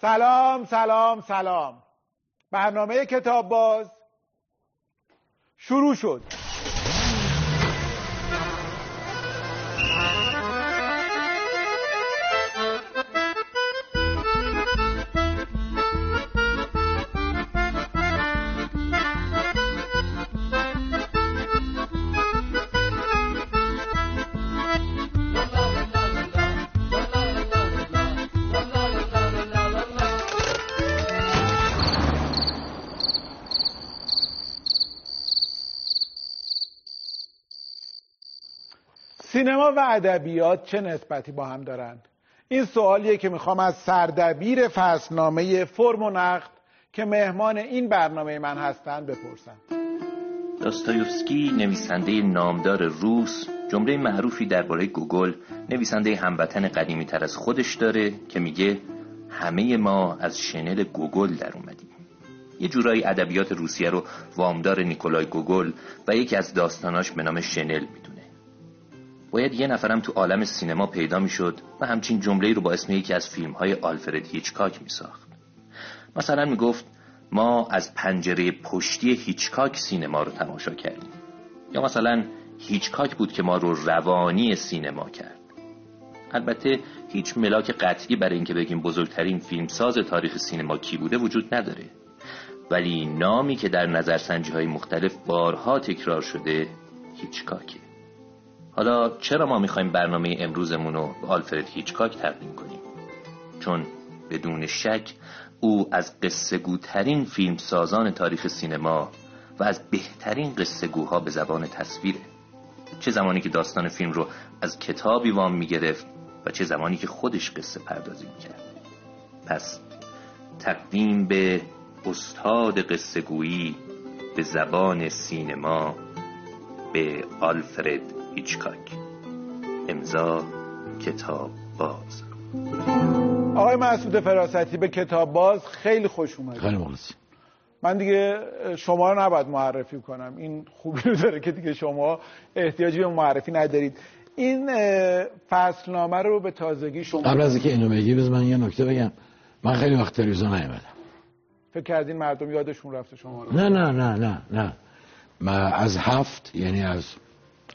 سلام سلام سلام. برنامه کتاب باز شروع شد. سینما و ادبیات چه نسبتی با هم دارند این سوالیه که می‌خوام از سردبیر فصلنامه فرم و نقد که مهمان این برنامه من هستند بپرسم. داستایوفسکی نویسنده نامدار روس جمله معروفی درباره گوگول نویسنده هموطن قدیمی تر از خودش داره که میگه همه ما از شنل گوگول در اومدیم. یه جورایی ادبیات روسیه رو وامدار نیکولای گوگول و یکی از داستاناش به نام شنل می‌دونه. باید یه نفرم تو عالم سینما پیدا می‌شد و همچین جمله رو با اسم یکی از فیلم های آلفرد هیچکاک میساخت. مثلا می‌گفت ما از پنجره پشتی هیچکاک سینما رو تماشا کردیم. یا مثلا هیچکاک بود که ما رو روانی سینما کرد. البته هیچ ملاک قطعی برای اینکه بگیم بزرگترین فیلمساز تاریخ سینما کی بوده وجود نداره. ولی نامی که در نظرسنجی های مختلف بارها تکرار شده هیچکاکه. حالا چرا ما می‌خوایم برنامه امروزمون رو به آلفرد هیچکاک تقدیم کنیم؟ چون بدون شک او از قصه گوترین فیلم سازان تاریخ سینما و از بهترین قصه گوها به زبان تصویره. چه زمانی که داستان فیلم رو از کتابی وام می‌گرفت و چه زمانی که خودش قصه پردازی می‌کرد. پس تقدیم به استاد قصه گویی به زبان سینما به آلفرد هیچکاک. امضا کتاب باز. آقای مسعود فراستی به کتاب باز خیلی خوش اومدید. خیلی مخلصی من دیگه شما رو نباید معرفی کنم. این خوبی رو داره که دیگه شما احتیاجی به معرفی ندارید. این فصلنامه رو به تازگی شما قبل از اینکه اینو بگی بذار من یه نکته بگم. من خیلی وقت تلویزیون نیومدم. فکر کردین مردم یادشون رفته شما رو. نه نه نه نه نه. من از هفت یعنی از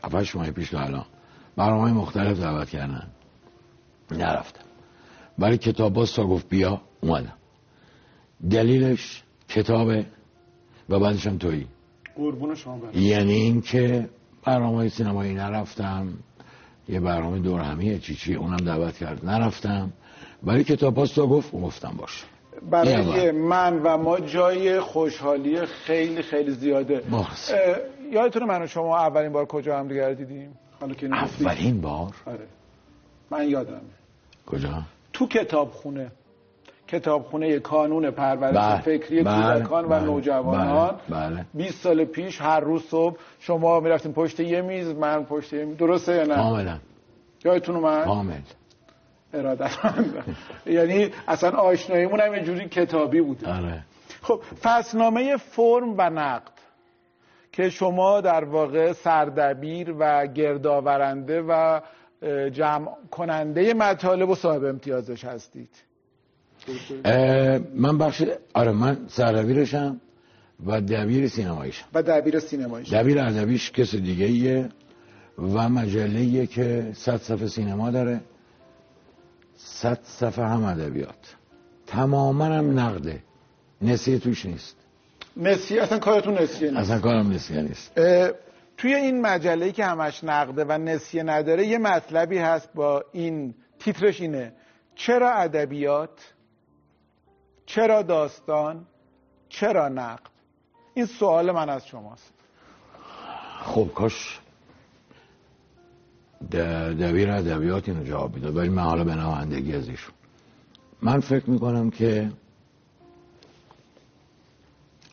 هفتش ماه پیش تا الان برنامه مختلف دعوت کردن. نرفتم. ولی کتاب باز تا گفت بیا اومدم. دلیلش کتابه و بعدش هم تویی. قربون شما برم. یعنی اینکه برنامه سینمایی نرفتم یه برنامه دور همیه چی چی اونم دعوت کرد. نرفتم. ولی کتاب باز تا گفت گفتم باش برای من و ما جای خوشحالی خیلی خیلی زیاده. یادتونه من و شما اولین بار کجا هم دیگر دیدیم؟ حالا که. اولین بار؟ آره. من یادمه. کجا؟ تو کتابخونه. کتابخونه کانون پرورش بله، فکری بله، کودکان و بله، نوجوانان. بله، بله. 20 سال پیش هر روز صبح شما می‌رفتین پشت یه میز من پشت یه میز. درسته یا نه؟ کاملا. یادتون اومد کامل. ارادتمندم یعنی اصلا آشناییمون هم یه جوری کتابی بوده. آره. خب فصلنامه فرم و نقد. که شما در واقع سردبیر و گردآورنده و جمع کننده مطالب و صاحب امتیازش هستید. من بخش آره من سردبیرشم و دبیر سینماییشم. و دبیر سینماییش. دبیر ادبیش کس دیگه ایه و مجله که صد صفحه سینما داره صد صفحه هم ادبیات. تماما هم نقده. نسیه توش نیست. نسیه اصلا کارتون نسیه نیست. اصلا کارم نسیه نیست. توی این مجله که همش نقده و نسیه نداره یه مطلبی هست با این تیترش اینه. چرا ادبیات؟ چرا داستان؟ چرا نقد؟ این سوال من از شماست. خب کاش دبیر ادبیات اینو جواب می‌داد ولی من حالا به نمایندگی از ایشون من فکر می‌کنم که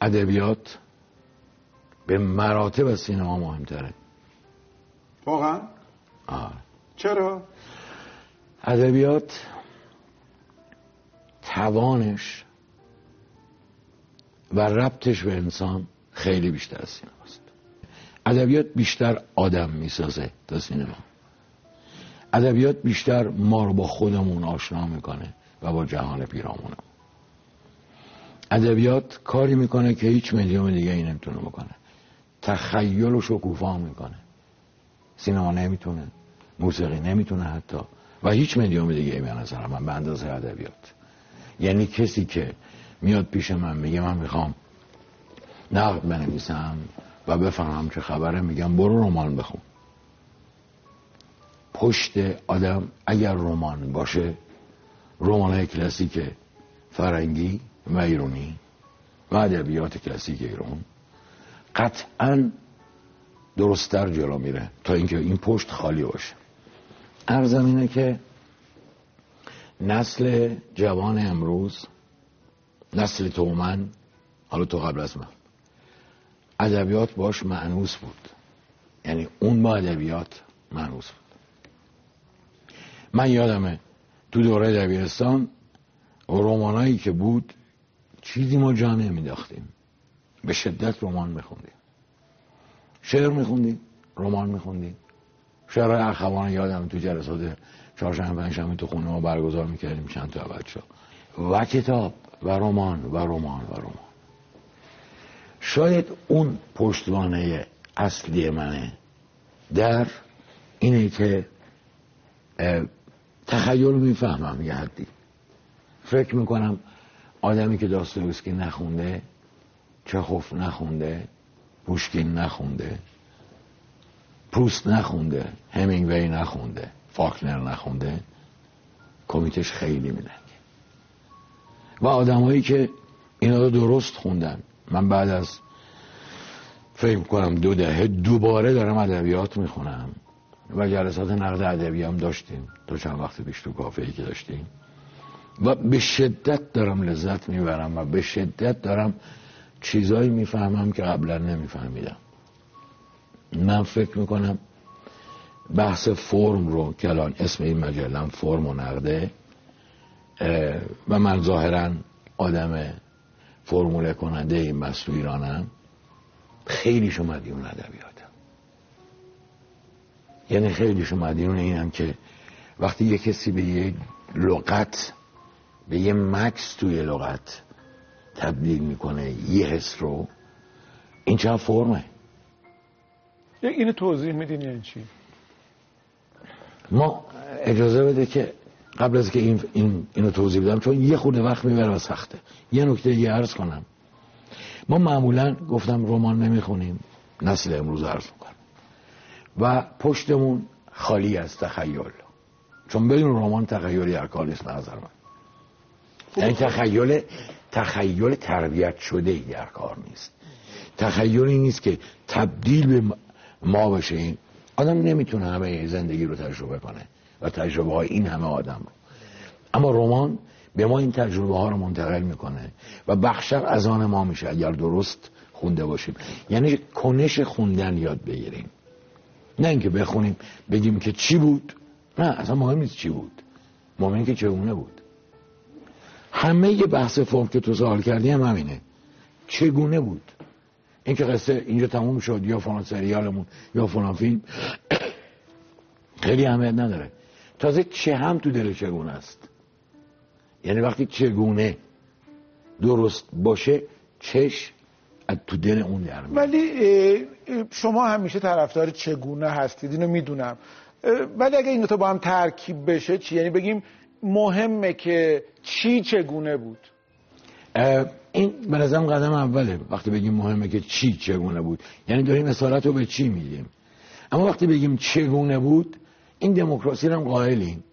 ادبیات به مراتب از سینما مهمتره. واقعا؟ آره. چرا؟ ادبیات توانش و ربطش به انسان خیلی بیشتر از سینماست ادبیات بیشتر آدم می‌سازه تا سینما. ادبیات بیشتر ما رو با خودمون آشنا می‌کنه و با جهان پیرامونمون. ادبیات کاری می‌کنه که هیچ مدیوم دیگه ای نمی‌تونه بکنه. تخیل و شکوفا می‌کنه. سینما نمی‌تونه موسیقی نمی‌تونه حتی. و هیچ مدیوم دیگه ای به نظر من به اندازه ادبیات. یعنی کسی که میاد پیش من میگه من می‌خوام نقد بنویسم و بفهمم چه خبره میگم برو رمان بخون. پشت آدم اگر رمان باشه رمان های کلاسیک فرنگی و ایرونی و ادبیات کلاسیک ایران قطعا درستتر جلو میره تا اینکه این پشت خالی باشه. ارزم اینه که نسل جوان امروز نسل تو من حالا تو قبل از من ادبیات باش معنوس بود. یعنی اون با ادبیات معنوس بود. من یادمه تو دوره دبیرستان رومانایی که بود چیزی ما جا نمیداختیم. به شدت رمان میخوندیم. شعر میخوندیم رمان میخوندیم. شعر اخوان یادم تو جلسات چهارشنبه پنجشنبه تو خونه ما برگزار می‌کردیم چند تا بچه و کتاب و رمان و رمان و رمان. شاید اون پشتوانه اصلی منه در اینه که تخیل می‌فهمم یه حدی. فکر می‌کنم آدمی که داستویسکی نخونده چخوف نخونده پوشکین نخونده پروست نخونده همینگوی نخونده فاکنر نخونده کمیتش خیلی میلنگه. و آدمایی که اینا رو درست خوندن. من بعد از فکر کنم دو دهه دوباره دارم ادبیات می‌خونم. و جلسات نقد ادبی هم داشتیم. تو چند وقت پیش تو کافه ای که داشتیم. و به شدت دارم لذت می‌برم و به شدت دارم چیزایی می‌فهمم که قبلا نمیفهمیدم. من فکر می‌کنم بحث فرم رو که الان اسم این مجلم فرم و نقده و من ظاهرا آدم فرموله کننده این ایرانم خیلی شما مدیون ادبیاتم یعنی خیلی مدیون اینم که وقتی یه کسی به یه لغت به یه مکس توی لغت تبدیل می‌کنه یه حس رو. این چه فرمه؟ اینو توضیح میدین یعنی چی؟ ما اجازه بده که قبل از که این, این اینو توضیح بدم چون یه خورده وقت می‌بره و سخته. یه نکته یه عرض کنم. ما معمولا گفتم رمان نمی‌خونیم نسل امروز عرض می‌کنم. و پشتمون خالی از تخیل. چون بدون رمان تخیلی نیست نظر من. یعنی تخیل تخیل تربیت شده ای در کار نیست. تخیلی نیست که تبدیل به ما بشه این. آدم نمی‌تونه همه زندگی رو تجربه کنه و تجربه های این همه آدم رو. اما رمان به ما این تجربه ها رو منتقل می‌کنه و بخشر از آن ما میشه. اگر درست خونده باشیم. یعنی کنش خوندن یاد بگیریم. نه اینکه بخونیم بگیم که چی بود. نه اصلا مهم نیست چی بود. مهم که چگونه بود. همه یه بحث فرم که تو سوال کردی هم همینه. چگونه بود؟ اینکه قصه اینجا تموم شد یا فلان سریالمون یا فلان فیلم خیلی اهمیت نداره. تازه چه هم تو دل چگونه است؟ یعنی وقتی چگونه درست باشه چش از تو دل اون در ولی شما همیشه طرفدار چگونه هستید؟ اینو می‌دونم. ولی اگه این تو با هم ترکیب بشه چی؟ یعنی بگیم مهمه که چی چگونه بود؟ این به نظرم قدم اوله. وقتی بگیم مهمه که چی چگونه بود یعنی داریم اصالت رو به چی میدیم اما وقتی بگیم چگونه بود این دموکراسی رو هم قائلیم.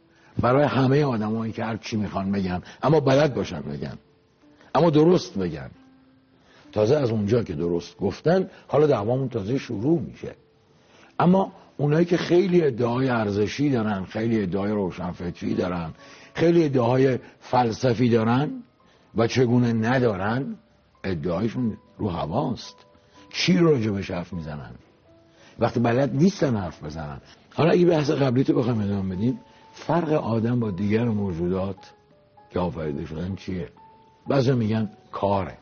برای همه آدمایی که هر چی می‌خوان بگن اما بلد باشن بگن اما درست بگن. تازه از اونجا که درست گفتن حالا دعوامون تازه شروع میشه. اما اونایی که خیلی ادعای ارزشی دارن خیلی ادعای روشنفکری دارن خیلی ادعای فلسفی دارن و چگونه ندارن ادعایشون رو هواست. چی رو راجبش حرف می‌زنن؟ وقتی بلد نیستن حرف بزنن. حالا اگه بحث قبلی تو بخوایم ادامه بدیم فرق آدم با دیگر موجودات که آفریده شدن چیه؟ بعضی میگن کاره.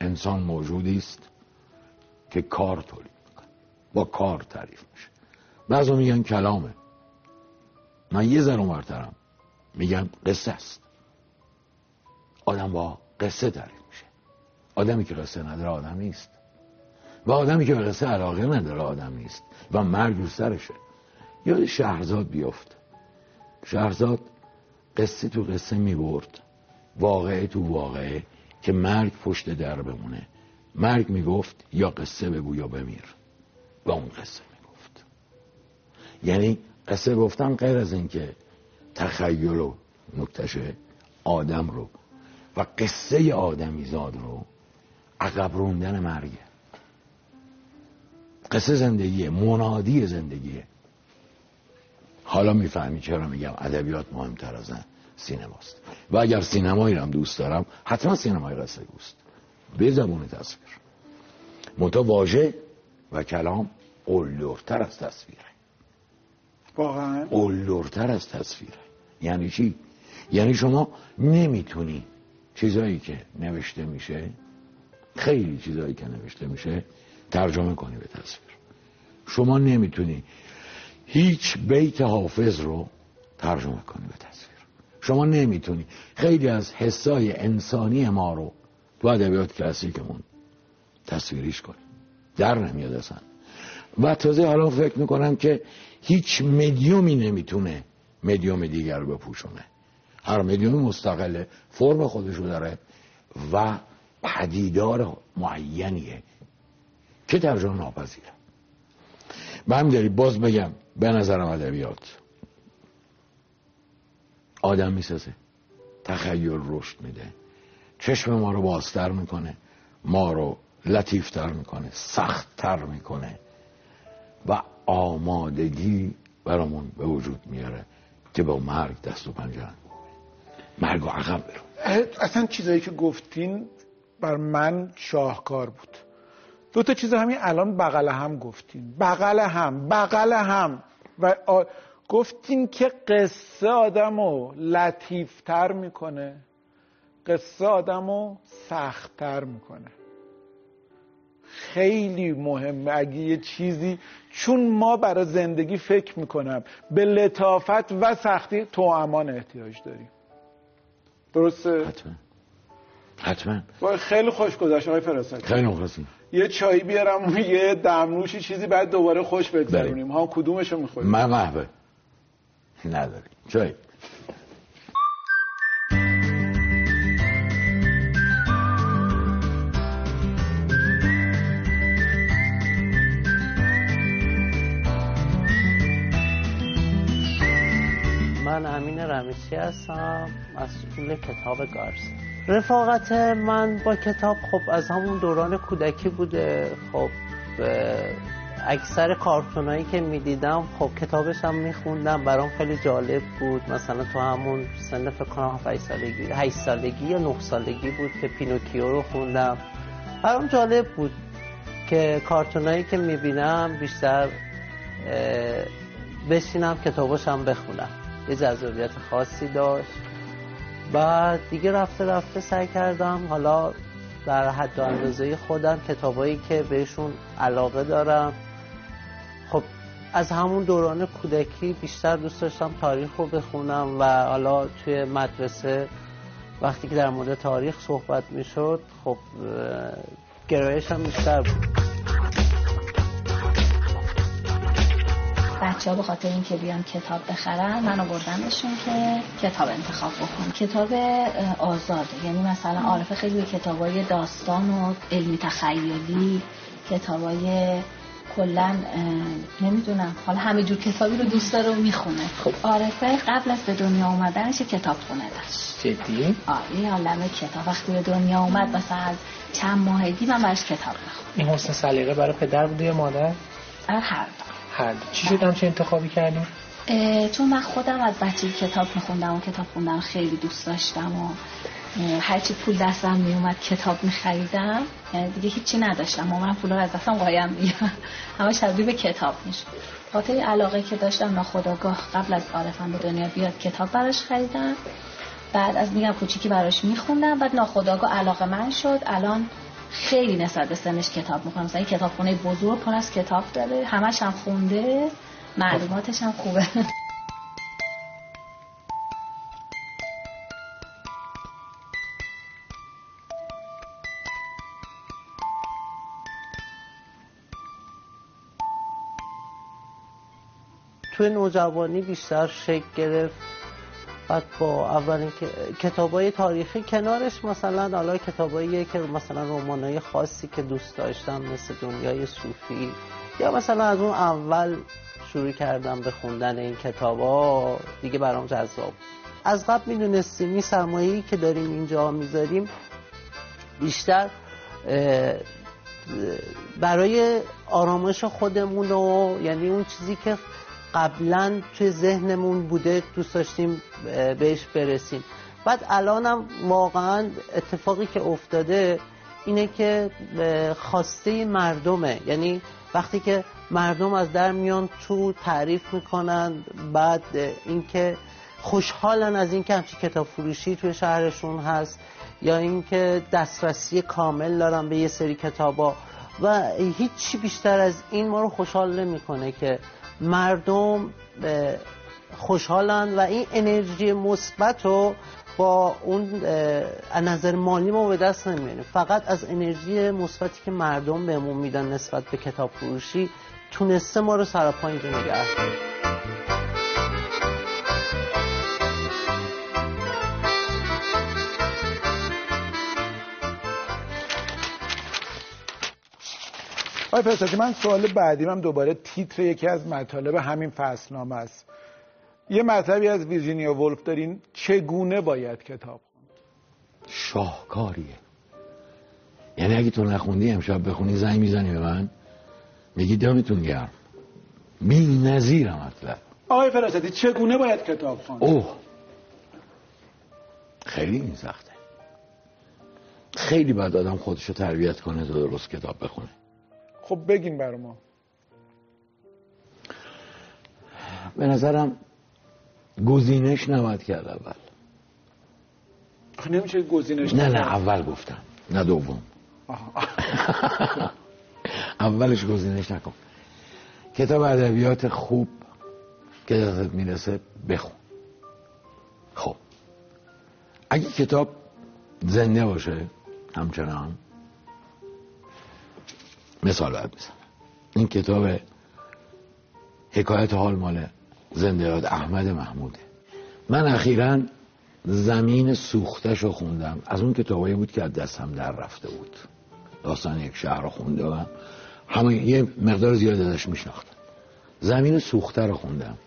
انسان موجودی است که کار تولید می‌کنه. با کار تعریف میشه. بعضی میگن کلامه. من یه ذره مرترم میگن قصه است. آدم با قصه تعریف میشه. آدمی که قصه نداره آدم نیست. و آدمی که به قصه علاقه نداره آدم نیست. و مرگ رو سرشه. یاد شهرزاد بیفت. شهرزاد قصه تو قصه می برد واقعه تو واقعه که مرگ پشت در بمونه. مرگ می‌گفت یا قصه بگو یا بمیر. و اون قصه می‌گفت. یعنی قصه گفتن غیر از اینکه تخیل و نکتشه آدم رو و قصه آدمی زاد رو عقب روندن مرگه قصه زندگیه منادی زندگیه حالا می‌فهمی چرا میگم ادبیات مهمتر از سینماست. و اگر سینمایی رو هم دوست دارم حتما سینمای قصه گوست. به زبون تصویر. منتها واژه و کلام اولورتر از تصویره. واقعا؟ اولورتر از تصویره. یعنی چی؟ یعنی شما نمی‌تونی چیزایی که نوشته میشه خیلی چیزایی که نوشته میشه ترجمه کنی به تصویر. شما نمی‌تونی هیچ بیت حافظ رو ترجمه کنی به تصویر. شما نمی‌تونی خیلی از حسای انسانی ما رو تو ادبیات کلاسیکمون تصویریش کنی. در نمیاد اصلا. و تازه حالا فکر می‌کنم که هیچ مدیومی نمی‌تونه مدیوم دیگر رو بپوشونه. هر مدیوم مستقله فرم خودشو داره و پدیدار معینیه که ترجمه ناپذیره. به همین باز بگم به نظرم ادبیات آدم می‌سازه. تخیل رشد میده. چشم ما رو بازتر می‌کنه. ما رو لطیفتر می‌کنه. سختتر می‌کنه. و آمادگی برامون به وجود میاره. که با مرگ دست و پنجه مرگ و عقب برو. اصلا چیزایی که گفتین بر من شاهکار بود. دو تا چیز همین الان بغل هم گفتین. بغل هم بغل هم. و گفتین که قصه آدمو لطیفتر می‌کنه. قصه آدمو سختتر می‌کنه. خیلی مهمه. اگه یه چیزی چون ما برای زندگی فکر می‌کنم به لطافت و سختی تو امان احتیاج داریم. درسته؟ حتما. حتما. خیلی خوش گذشت آقای فراستی خیلی مخلصیم یه چایی بیارم یه دمنوشی چیزی بعد دوباره خوش بگذارونیم ها کدومشو می‌خوریم؟ من قهوه نداریم. چای. رمیسی هستم مسئول کتاب گارس. رفاقت من با کتاب خب از همون دوران کودکی بوده. خب اکثر کارتونایی که می‌دیدم خب کتابش هم میخوندم. برام خیلی جالب بود. مثلا تو همون سن فکر کنم 8 سالگی 8 سالگی یا 9 سالگی بود که پینوکیو رو خوندم. برام جالب بود که کارتونایی که می‌بینم بیشتر بشینم کتابش هم بخونم. یه جذابیت خاصی داشت. بعد دیگه رفته رفته سعی کردم. حالا در حد اندازه خودم کتابایی که بهشون علاقه دارم. خب از همون دوران کودکی بیشتر دوست داشتم تاریخ رو بخونم و حالا توی مدرسه وقتی که در مورد تاریخ صحبت می‌شد خب گرایشم بیشتر بود. بچه ها به خاطر اینکه بیان کتاب بخرن من آوردمشون که کتاب انتخاب بکن کتاب آزاده یعنی مثلا عارفه خیلی به کتاب های داستان و علمی تخیلی کتاب های کلا نمی‌دونم. حالا همه جور کتابی رو دوست داره و می‌خونه. خب. عارفه قبل از به دنیا اومدنش کتاب خونه داشت. جدی؟ آره یه عالمه کتاب. وقتی به دنیا اومد مثلا از چند ماهگی من براش کتاب بخونم این حسن سلیقه برای پدر بوده یا مادر؟ هر هر چی شد چه انتخابی کردیم؟ چون من خودم از بچه کتاب میخوندم و کتاب خوندن خیلی دوست داشتم و هرچی پول دستم میومد کتاب میخریدم. دیگه هیچی نداشتم. مامانم پول از دستم قایم میگم همه شبیه به کتاب میشه خاطر علاقه که داشتم ناخداگاه قبل از عارفم به دنیا بیاد کتاب براش خریدم. بعد از میگم کوچیکی براش میخوندم. بعد ناخداگاه علاقه من شد. الان خیلی نسبت به سنش کتاب می‌کنه مثلا کتابخونه بزرگ پر از کتاب داره. همش هم خونده. معلوماتش هم خوبه. توی نوجوانی بیشتر شکل گرفت. بعد با اولین کتاب های تاریخی کنارش مثلا حالا کتابایی که مثلا های خاصی که دوست داشتم مثل دنیای صوفی یا مثلا از اون اول شروع کردم به خوندن این کتابا دیگه برام جذاب. از قبل می‌دونستیم این سرمایه‌ای که داریم اینجا می‌ذاریم بیشتر برای آرامش خودمون و یعنی اون چیزی که قبلا توی ذهنمون بوده دوست داشتیم بهش برسیم. بعد الانم واقعا اتفاقی که افتاده اینه که خواسته مردمه. یعنی وقتی که مردم از در میان تو تعریف می‌کنن بعد اینکه خوشحالن از اینکه همچین کتاب فروشی توی شهرشون هست یا اینکه دسترسی کامل دارن به یه سری کتابا. و هیچی بیشتر از این ما رو خوشحال نمی‌کنه که مردم خوشحالن و این انرژی مثبت رو با اون نظر مالی ما به دست نمیاریم. فقط از انرژی مثبتی که مردم بهمون میدن نسبت به کتاب فروشی تونسته ما رو سراپا اینجا نگه آقای فرساتی من سوال بعدیم هم دوباره تیتر یکی از مطالب همین فصلنامه است. یه مطلبی از ویرجینیا ولف دارین چگونه باید کتاب خوند؟ شاهکاریه. یعنی اگه تو نخوندی امشب بخونی زنگ می‌زنی به من میگی دمتون گرم. بی نظیر مطلب. آقای فراستی چگونه باید کتاب خوند؟ اوه. خیلی این سخته. خیلی باید آدم خودشو تربیت کنه تا درست کتاب بخونه. خب بگین بر ما. به نظرم گزینش نباید کرد اول. نمیشه گزینش نه نه اول گفتم نه دوم. اولش گزینش نکن. کتاب ادبیات خوب که دستت می‌رسه بخون. خب. اگه کتاب زنده باشه همچنان مثال باید می‌زنم این کتاب حکایت حال مال زنده یاد احمد محموده. من اخیرا زمین سوختش رو خوندم. از اون کتابایی بود که از دستم در رفته بود. داستان یک شهر رو خونده و همه یه مقدار زیاد ازش میشناختم. زمین سوخته رو خوندم.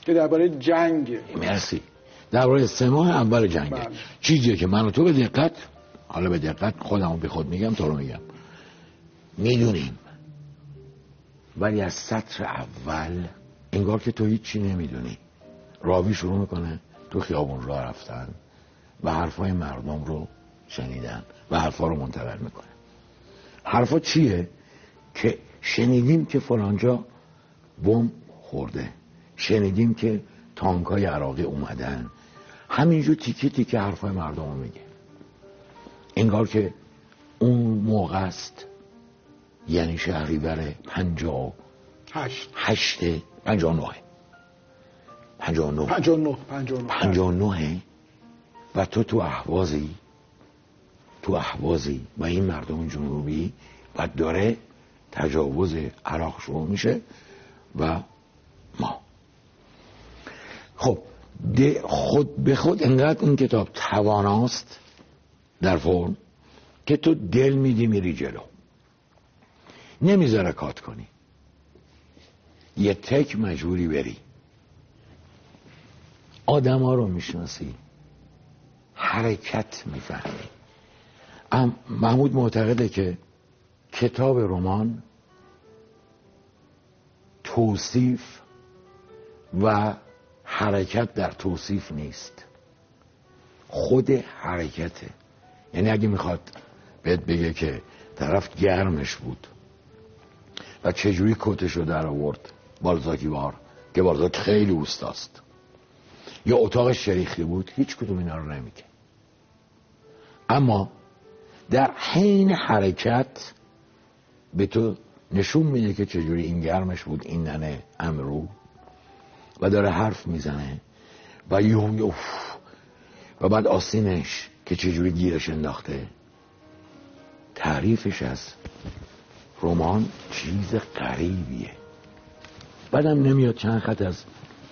که درباره جنگ. مرسی. درباره سه ماه اول جنگ. بله. چیزیه که من و تو به دقت حالا به دقت خودم به خود میگم تو رو میگم. می‌دونیم. ولی از سطر اول انگار که تو هیچی نمی‌دونی. راوی شروع می‌کنه تو خیابون راه رفتن و حرفای مردم رو شنیدن و حرفا رو منتقل می‌کنه. حرفا چیه؟ که شنیدیم که فلانجا بم خورده. شنیدیم که تانکای عراقی اومدن. همینجور تیکه تیکه حرفای مردم رو میگه. انگار که اون موقع است یعنی شهریور پنجا هشت. هشت پنجا نوه پنجا نوه پنجا نوه پنجا نوه و تو تو احوازی تو احوازی و این مردم جنوبی و داره تجاوز عراق شروع میشه و ما. خب خود به خود انقدر این کتاب تواناست در فرم که تو دل میدی میری جلو. نمی‌ذاره کات کنی. یه تک مجبوری بری. آدم ها رو می‌شناسی. حرکت می‌فهمی. محمود معتقده که کتاب رمان توصیف و حرکت در توصیف نیست. خود حرکته. یعنی اگه می‌خواد بهت بگه که طرف گرمش بود و چجوری کتش رو در آورد؟ بالزاکی بار که بالزاک خیلی اوستاست. یا اتاقش شریخی بود هیچ کدوم اینا رو نمیگه. اما در حین حرکت به تو نشون میده که چجوری این گرمش بود این ننه امرو. و داره حرف می‌زنه. و یو و بعد آسینش که چجوری گیرش انداخته. تعریفش از رمان چیز قریبیه بعدم نمیاد چند خط از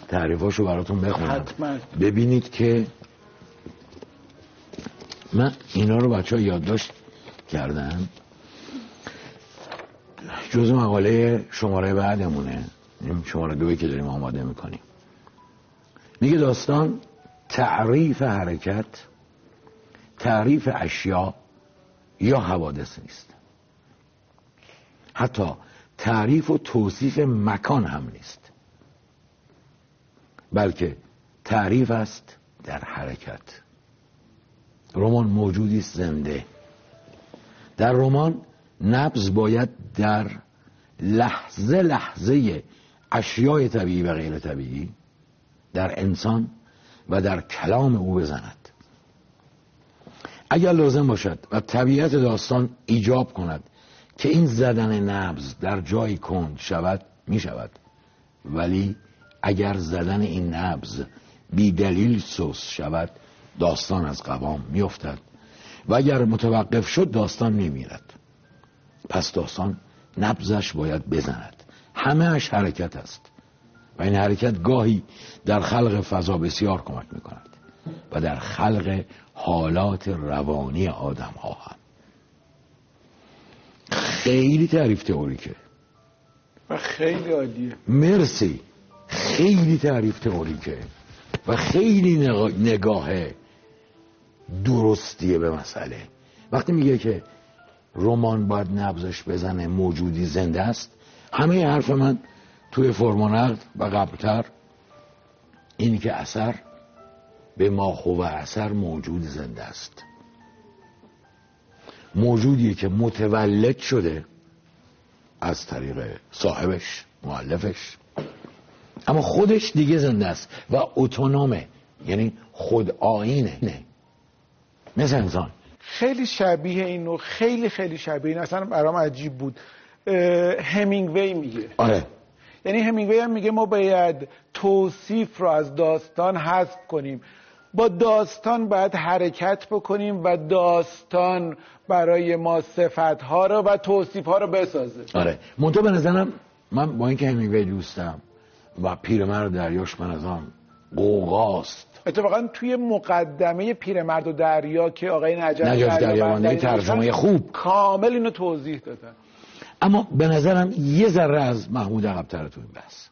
تعریفاشو براتون بخونم. حتما. ببینید که من اینا رو بچه ها یادداشت کردم. جز مقاله شماره بعدمونه. این شماره دوی که داریم آماده می‌کنیم. میگه داستان تعریف حرکت تعریف اشیا یا حوادث نیست. حتی تعریف و توصیف مکان هم نیست. بلکه تعریف است در حرکت. رمان موجودی زنده. در رمان نبز باید در لحظه لحظه اشیای طبیعی و غیر طبیعی در انسان و در کلام او بزند. اگر لازم باشد و طبیعت داستان ایجاب کند که این زدن نبز در جای کند شود می شود. ولی اگر زدن این نبز بی دلیل سوس شود داستان از قوام می افتد. و اگر متوقف شد داستان می میرد. پس داستان نبزش باید بزند. همه اش حرکت است. و این حرکت گاهی در خلق فضا بسیار کمک می کند و در خلق حالات روانی آدم ها هم. خیلی تعریف تئوریکه. و خیلی عالیه. مرسی. خیلی تعریف تئوریکه. و خیلی نگاه درستیه به مسئله. وقتی میگه که رمان باید نبزش بزنه موجودی زنده است همه حرف من توی فرمانقد و قبلتر این که اثر به ماخو و اثر موجود زنده است. موجودیه که متولد شده از طریق صاحبش معلفش اما خودش دیگه زنده است و اتونومه یعنی خود آینه نه مثل انسان. خیلی شبیه اینو خیلی خیلی شبیه این. اصلا برام عجیب بود. همینگوی میگه. آره. یعنی همینگوی هم میگه ما باید توصیف رو از داستان حذف کنیم. با داستان باید حرکت بکنیم و داستان برای ما صفتها رو و توصیف ها رو بسازه. آره. منطقه به نظرم من با اینکه همینگوی دوستم و پیرمرد دریاش من از آن قوقاست اتفاقا توی مقدمه پیرمرد و دریا که آقای نجف نجف دریا دریابندی ترجمه خوب. کامل اینو توضیح دادن. اما به نظرم یه ذره از محمود عقبتره تو این بحث.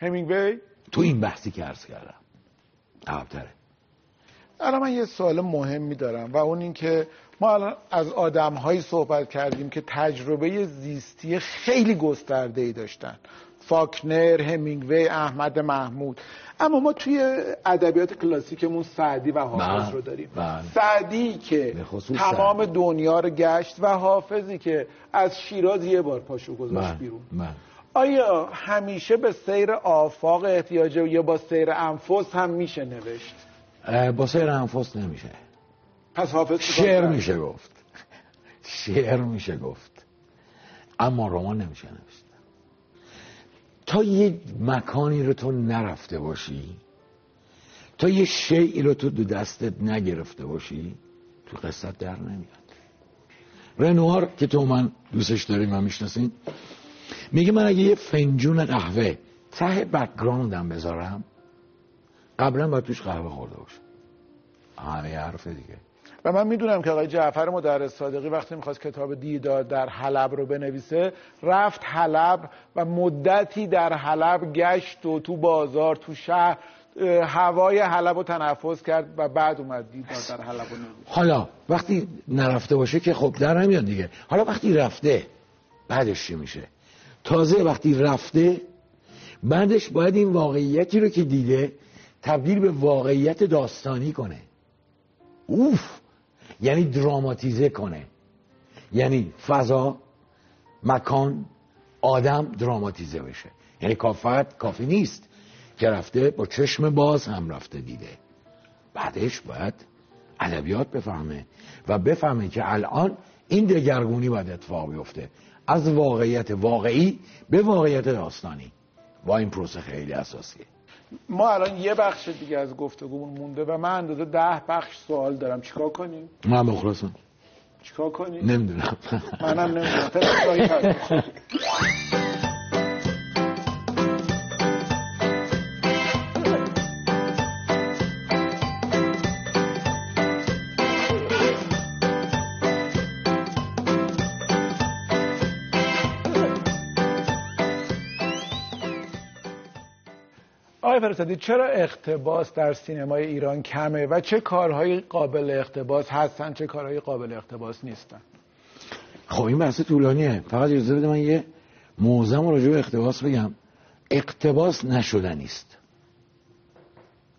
همینگوی؟ تو این بحثی که عرض کردم. عقبتره الان من یه سوال مهمی دارم و اون این که ما الان از آدم هایی صحبت کردیم که تجربه زیستی خیلی گسترده ای داشتن. فاکنر، همینگوی، احمد محمود. اما ما توی ادبیات کلاسیکمون سعدی و حافظ بله، رو داریم. بله. سعدی که تمام سعدی. دنیا رو گشت و حافظی که از شیراز یه بار پاشو گذاشت من بیرون. من آیا همیشه به سیر آفاق احتیاجه یا با سیر انفس هم میشه نوشت؟ با سیر انفس نمیشه. پس حافظ شعر؟ میشه گفت. شعر میشه گفت. اما رمان نمیشه نوشت. تا یه مکانی رو تو نرفته باشی تا یه شیعی رو تو دو دستت نگرفته باشی تو قصت در نمیاد. رنوار که تو من دوستش داریم و می‌شناسین میگه من اگه یه فنجون قهوه ته بکگراندم بذارم قبلا باید توش قهوه خورده باشم. همه حرف دیگه. و من می‌دونم که آقای جعفر مدرس صادقی وقتی می‌خواست کتاب دیدار در حلب رو بنویسه رفت حلب و مدتی در حلب گشت و تو بازار تو شهر هوای حلب رو تنفس کرد و بعد اومد دیدار در حلب رو نوشت. حالا وقتی نرفته باشه که خب در نمیاد دیگه. حالا وقتی رفته بعدش چی میشه؟ تازه وقتی رفته بعدش باید این واقعیتی رو که دیده تبدیل به واقعیت داستانی کنه. اوف! یعنی دراماتیزه کنه. یعنی فضا مکان آدم دراماتیزه بشه. یعنی کافت کافی نیست که رفته با چشم باز هم رفته دیده. بعدش باید ادبیات بفهمه و بفهمه که الان این دگرگونی باید اتفاق بیفته. از واقعیت واقعی به واقعیت داستانی. با این پروسه خیلی اساسیه ما الان یه بخش دیگه از گفتگومون مونده و من اندازه ده بخش سوال دارم. چیکار کنیم؟ من مخلصم چیکار کنیم؟ نمی‌دونم. منم نمی‌دونم. فرستادی چرا اقتباس در سینمای ایران کمه و چه کارهای قابل اقتباس هستن چه کارهای قابل اقتباس نیستن؟ خب این بحث طولانیه. فقط اجازه بده من یه موزم راجع به اقتباس بگم. اقتباس نشدنی است.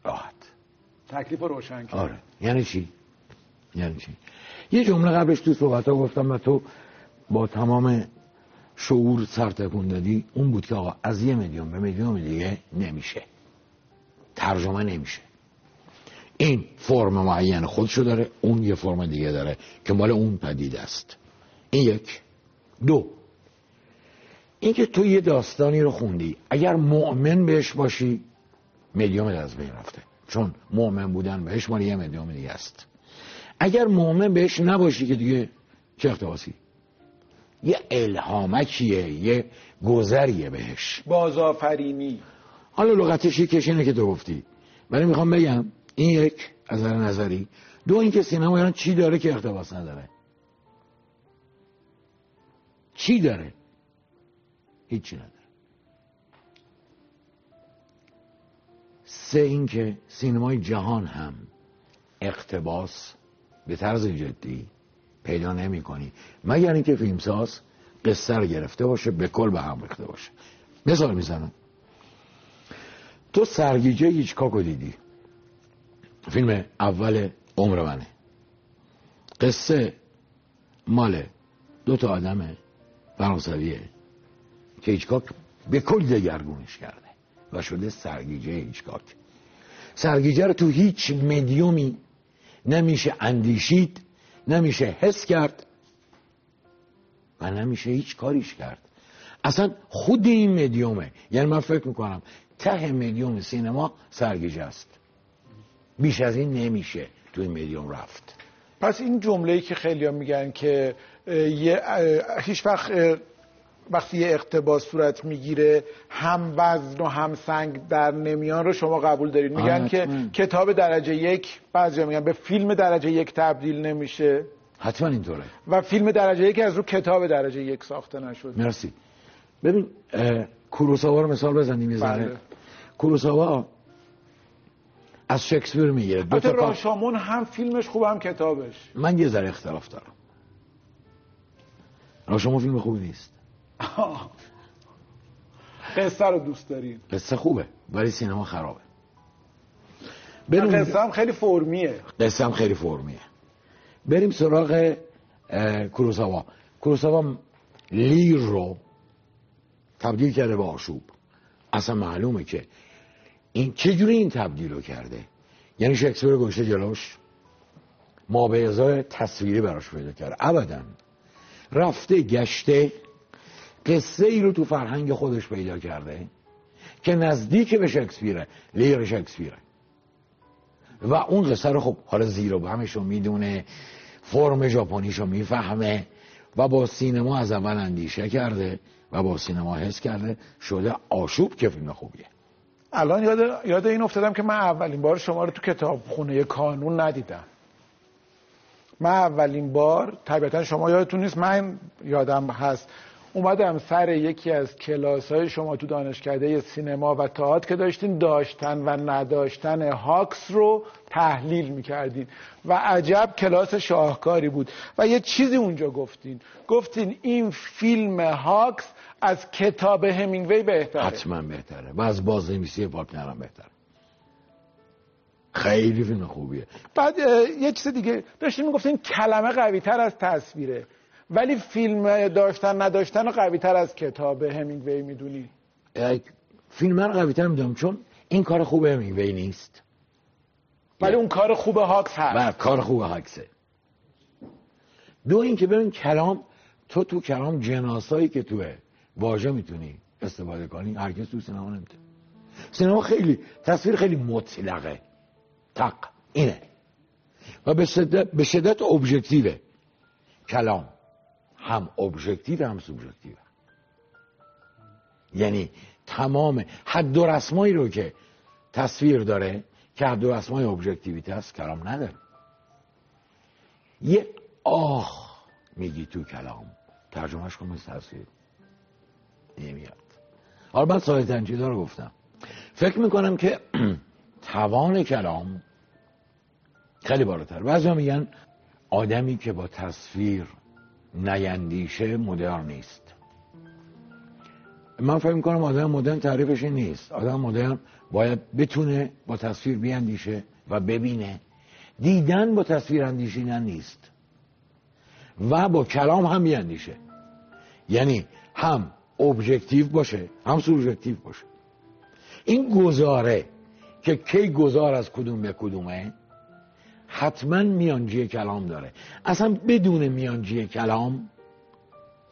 راحت. تکلیف رو روشن کرد. آره. یعنی چی؟ یعنی چی؟ یه جمله قبلش تو صحبت ها گفتم و تو با تمام شعور سرتکون دادی. اون بود که آقا از یه میلیون به میلیون دیگه نمیشه. ترجمه نمیشه. این فرم معین خودشو داره اون یه فرم دیگه داره که مال اون پدید است. این یک. دو. اینکه تو یه داستانی رو خوندی اگر مؤمن بهش باشی میلیون از بین رفته. چون مؤمن بودن بهش مال یه میلیون دیگه است. اگر مؤمن بهش نباشی که دیگه چه اقتباسی؟ یه الهامکیه یه گذریه بهش. بازآفرینی. حالا لغتش یکیش اینه که تو گفتی. ولی می‌خوام بگم این یک از نظر نظری. دو اینکه سینما ایران چی داره که اقتباس نداره؟ چی داره؟ هیچی نداره. سه اینکه سینمای جهان هم اقتباس به طرز جدی پیدا نمی کنی مگر اینکه فیلمساز قصه رو گرفته باشه به کل به هم ریخته باشه. مثال می‌زنم. تو سرگیجه هیچکاکو دیدی؟ فیلم اول عمر منه. قصه مال دو تا آدم فرانسویه. که هیچکاک به کل دگرگونش کرده و شده سرگیجه هیچکاک سرگیجه رو تو هیچ مدیومی نمیشه اندیشید نمیشه حس کرد و نمیشه هیچ کاریش کرد. اصلا خود این مدیومه. یعنی من فکر می‌کنم ته مدیوم سینما سرگیجه است. بیش از این نمیشه تو این رفت. پس این جمله‌ای که خیلی میگن که یه هیچ وقت وقتی یه اقتباس صورت می‌گیره هم وزن و هم سنگ در نمیان رو شما قبول دارید. میگن که کتاب درجه یک بعضی میگن به فیلم درجه یک تبدیل نمیشه. حتما اینطوره. و فیلم درجه یک از رو کتاب درجه یک ساخته نشد مرسی. ببین کوروساوا رو مثال بزنیم یه ذره. بله. کوروساوا از شکسپیر می‌گیره. دو تا راشامون هم فیلمش خوب هم کتابش. من یه ذره اختلاف دارم. راشامون فیلم خوبی نیست. قصه رو دوست داریم قصه خوبه ولی سینما خرابه. بریم قصه هم خیلی فرمیه. قصه هم خیلی فرمیه. بریم سراغ کوروساوا. کوروساوا لیر رو تبدیل کرده به آشوب. اصلا معلومه که این چجوری این تبدیل رو کرده؟ یعنی شکسپیر گوشه جلوش؟ ما به ازای تصویری براش پیدا کرده. ابدا. رفته گشته قصه ای رو تو فرهنگ خودش پیدا کرده که نزدیک به شکسپیره لیر شکسپیره. و اون قصه رو خب حالا زیر و بمش رو می‌دونه فرم ژاپنیش رو می‌فهمه و با سینما از اول اندیشه کرده. و با سینما حس کرده شده آشوب که فیلم خوبیه. الان یاد یاد این افتادم که من اولین بار شما رو تو کتابخونه کانون ندیدم. من اولین بار طبیعتا شما یادتون نیست من یادم هست. اومدم سر یکی از کلاس های شما تو دانشکده سینما و تئاتر که داشتین داشتن و نداشتن هاکس رو تحلیل می‌کردین. و عجب کلاس شاهکاری بود. و یه چیزی اونجا گفتین. گفتین این فیلم هاکس از کتاب همینگوی بهتره. حتما بهتره. و از بازنویسی پاکنر هم بهتره. خیلی فیلم خوبیه. بعد یه چیز دیگه. داشتیم می‌گفتین کلمه قوی تر از تصویره. ولی فیلم داشتن نداشتن قوی تر از کتاب همینگوی می‌دونی. فیلم من قوی تر می‌دونم چون این کار خوب همینگوی نیست. ولی اون کار خوب هاکس هست. و کار خوب هاکسه. دو اینکه ببین کلام تو تو کلام جناسایی که توه. واژه می‌تونی استفاده کنی؟ هرگز تو سینما نمی‌تونی. سینما خیلی تصویر خیلی مطلقه. تق. اینه. و به شدت, به شدت ابژکتیوه. کلام. هم ابژکتیو هم سوبژکتیو. یعنی تمام حد و رسمایی رو که تصویر داره که حد و رسمای ابژکتیویته است کلام نداره. یه آه میگی تو کلام. ترجمهش کن مثل تصویر. نمیاد. حالا من سایه تنجیده رو گفتم. فکر می‌کنم که توان کلام خیلی بالاتر. بعضی میگن آدمی که با تصویر نیندیشه مدرن نیست. من فکر می‌کنم آدم مدرن تعریفش این نیست. آدم مدرن باید بتونه با تصویر بیاندیشه و ببینه. دیدن با تصویر اندیشیدن نیست. و با کلام هم بیاندیشه یعنی هم ابژکتیو باشه هم سوژکتیو باشه. این گزاره که کی گذار از کدوم به کدومه حتما میانجی کلام داره. اصلا بدون میانجی کلام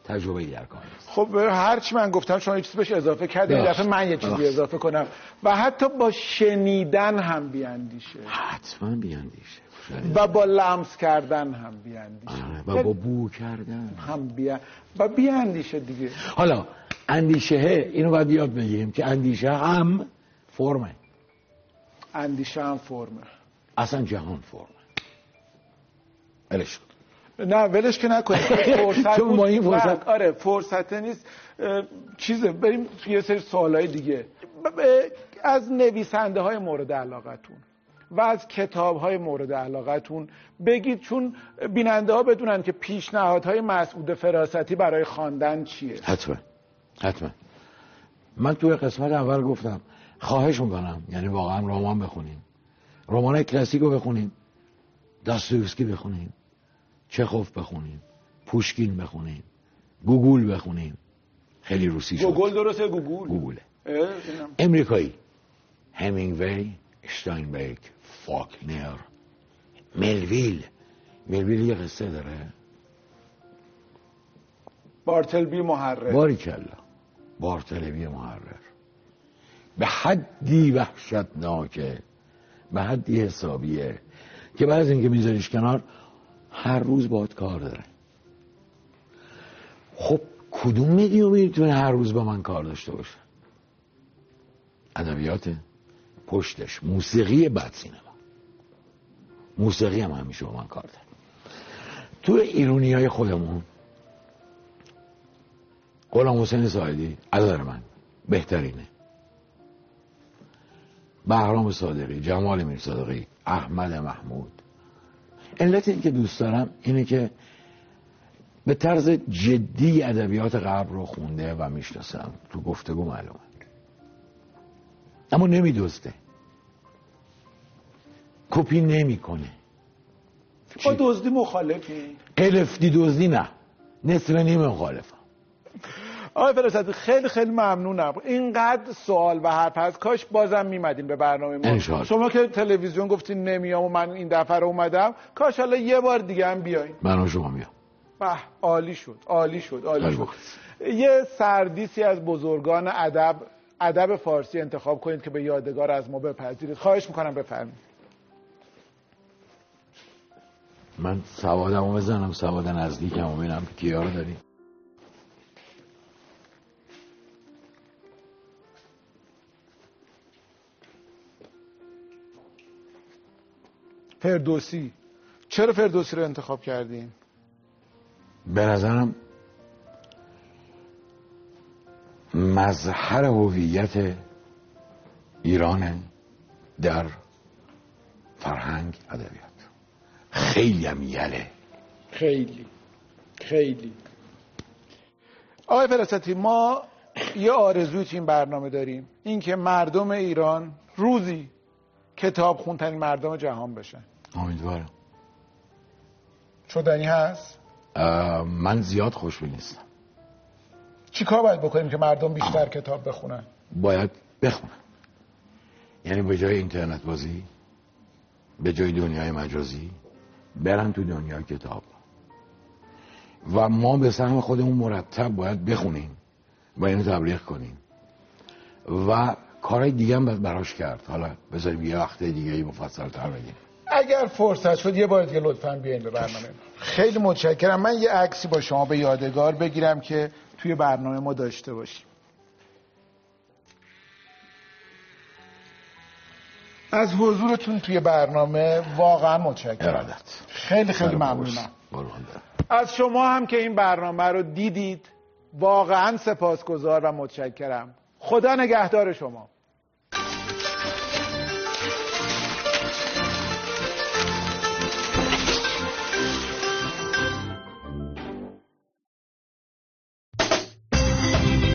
تجربه در کار خب هرچی من گفتم شما یه چیزی بهش اضافه کردید بخش. دفعه من یه چیزی بخش. اضافه کنم. و حتی با شنیدن هم بیاندیشه. حتما بیاندیشه. و با لمس کردن هم بیاندیشه. آره، و با بو کردن. هم بیا و بیاندیشه دیگه. حالا اندیشه اینو باید یاد بگیریم که اندیشه هم فرمه. اندیشه هم فرمه. اصلا جهان فرمه. ولش. نه ولش که نکنید فرصت چون. با این فرصت- آره فرصت نیست. چیزه بریم یه سری سوالای دیگه. از نویسنده های مورد علاقتون و از کتاب های مورد علاقتون بگید چون بیننده ها بدونن که پیشنهادهای مسعود فراستی برای خواندن چیه. حتما. حتما. من توی قسمت اول گفتم خواهش می‌کنم یعنی واقعا رمان بخونین رمان کلاسیک رو بخونین داستویفسکی بخونین چخوف بخونین پوشکین بخونین گوگول بخونین. خیلی روسی شد. گوگل درسته گوگل گوگله اینم. امریکایی. همینگوی شتاینبرگ فاکنر ملویل. ملویل یه قصه داره. بارتلبی محرر. باری کلا بارتلوی محرر. به حدی وحشتناکه به حدی حسابیه که بعد از اینکه میذاریش کنار هر روز باید کار داره. خب کدوم میدیوم می‌تونه هر روز با من کار داشته باشه؟ ادبیات پشتش موسیقی بعد سینما. موسیقی هم همیشه با من کار داره. تو ایرونی های خودمون غلام حسین سایدی نظر من بهترینه. بهرام صادقی جمال میر صادقی احمد محمود علت این که دوست دارم اینه که به طرز جدی ادبیات غرب رو خونده و می‌شناسم. تو گفتگو معلومه. اما نمیدزده. کپی نمی‌کنه. با دزدی مخالفی. قلفتی دزدی نه. نصف نیم مخالفم. آقای فراستی خیلی خیلی ممنونم. اینقدر سوال و حرف هست. کاش بازم میمدین به برنامه ما. شما که تلویزیون گفتین نمیام و من این دفعه رو اومدم کاش حالا یه بار دیگه هم بیاین. من شما میام. به عالی شد عالی شد عالی شد. یه سردیسی از بزرگان ادب ادب فارسی انتخاب کنید که به یادگار از ما بپذیرید. خواهش می‌کنم بفرمایید. من سوادم رو بزنم سواد نزدیکم رو ببینم کیا رو داریم. فردوسی. چرا فردوسی رو انتخاب کردین؟ به نظرم مظهر هویت ایران در فرهنگ ادبیات. خیلی هم یله. خیلی. خیلی. آقای فراستی ما یه آرزوی تو این برنامه داریم. اینکه مردم ایران روزی کتاب خونترین مردم جهان بشن. امیدوارم. شدنی هست؟ من زیاد خوشبین نیستم. چی کار باید بکنیم که مردم بیشتر کتاب بخونن؟ باید بخونن. یعنی به جای اینترنت بازی به جای دنیای مجازی برن تو دنیای کتاب. و ما به سهم خودمون مرتب باید بخونیم و اینو تبلیغ کنیم. و کارهای دیگه هم باید براش کرد. حالا بذاریم یه وقته دیگه ای مفصل تر بگیم. اگر فرصت شد یه بار دیگه لطفا بیاین به برنامه. خیلی متشکرم. من یه عکسی با شما به یادگار بگیرم که توی برنامه ما داشته باشیم. از حضورتون توی برنامه واقعا متشکرم. ارادت. خیلی خیلی ممنونم. از شما هم که این برنامه رو دیدید واقعا سپاسگزار و متشکرم. خدا نگهدار شما.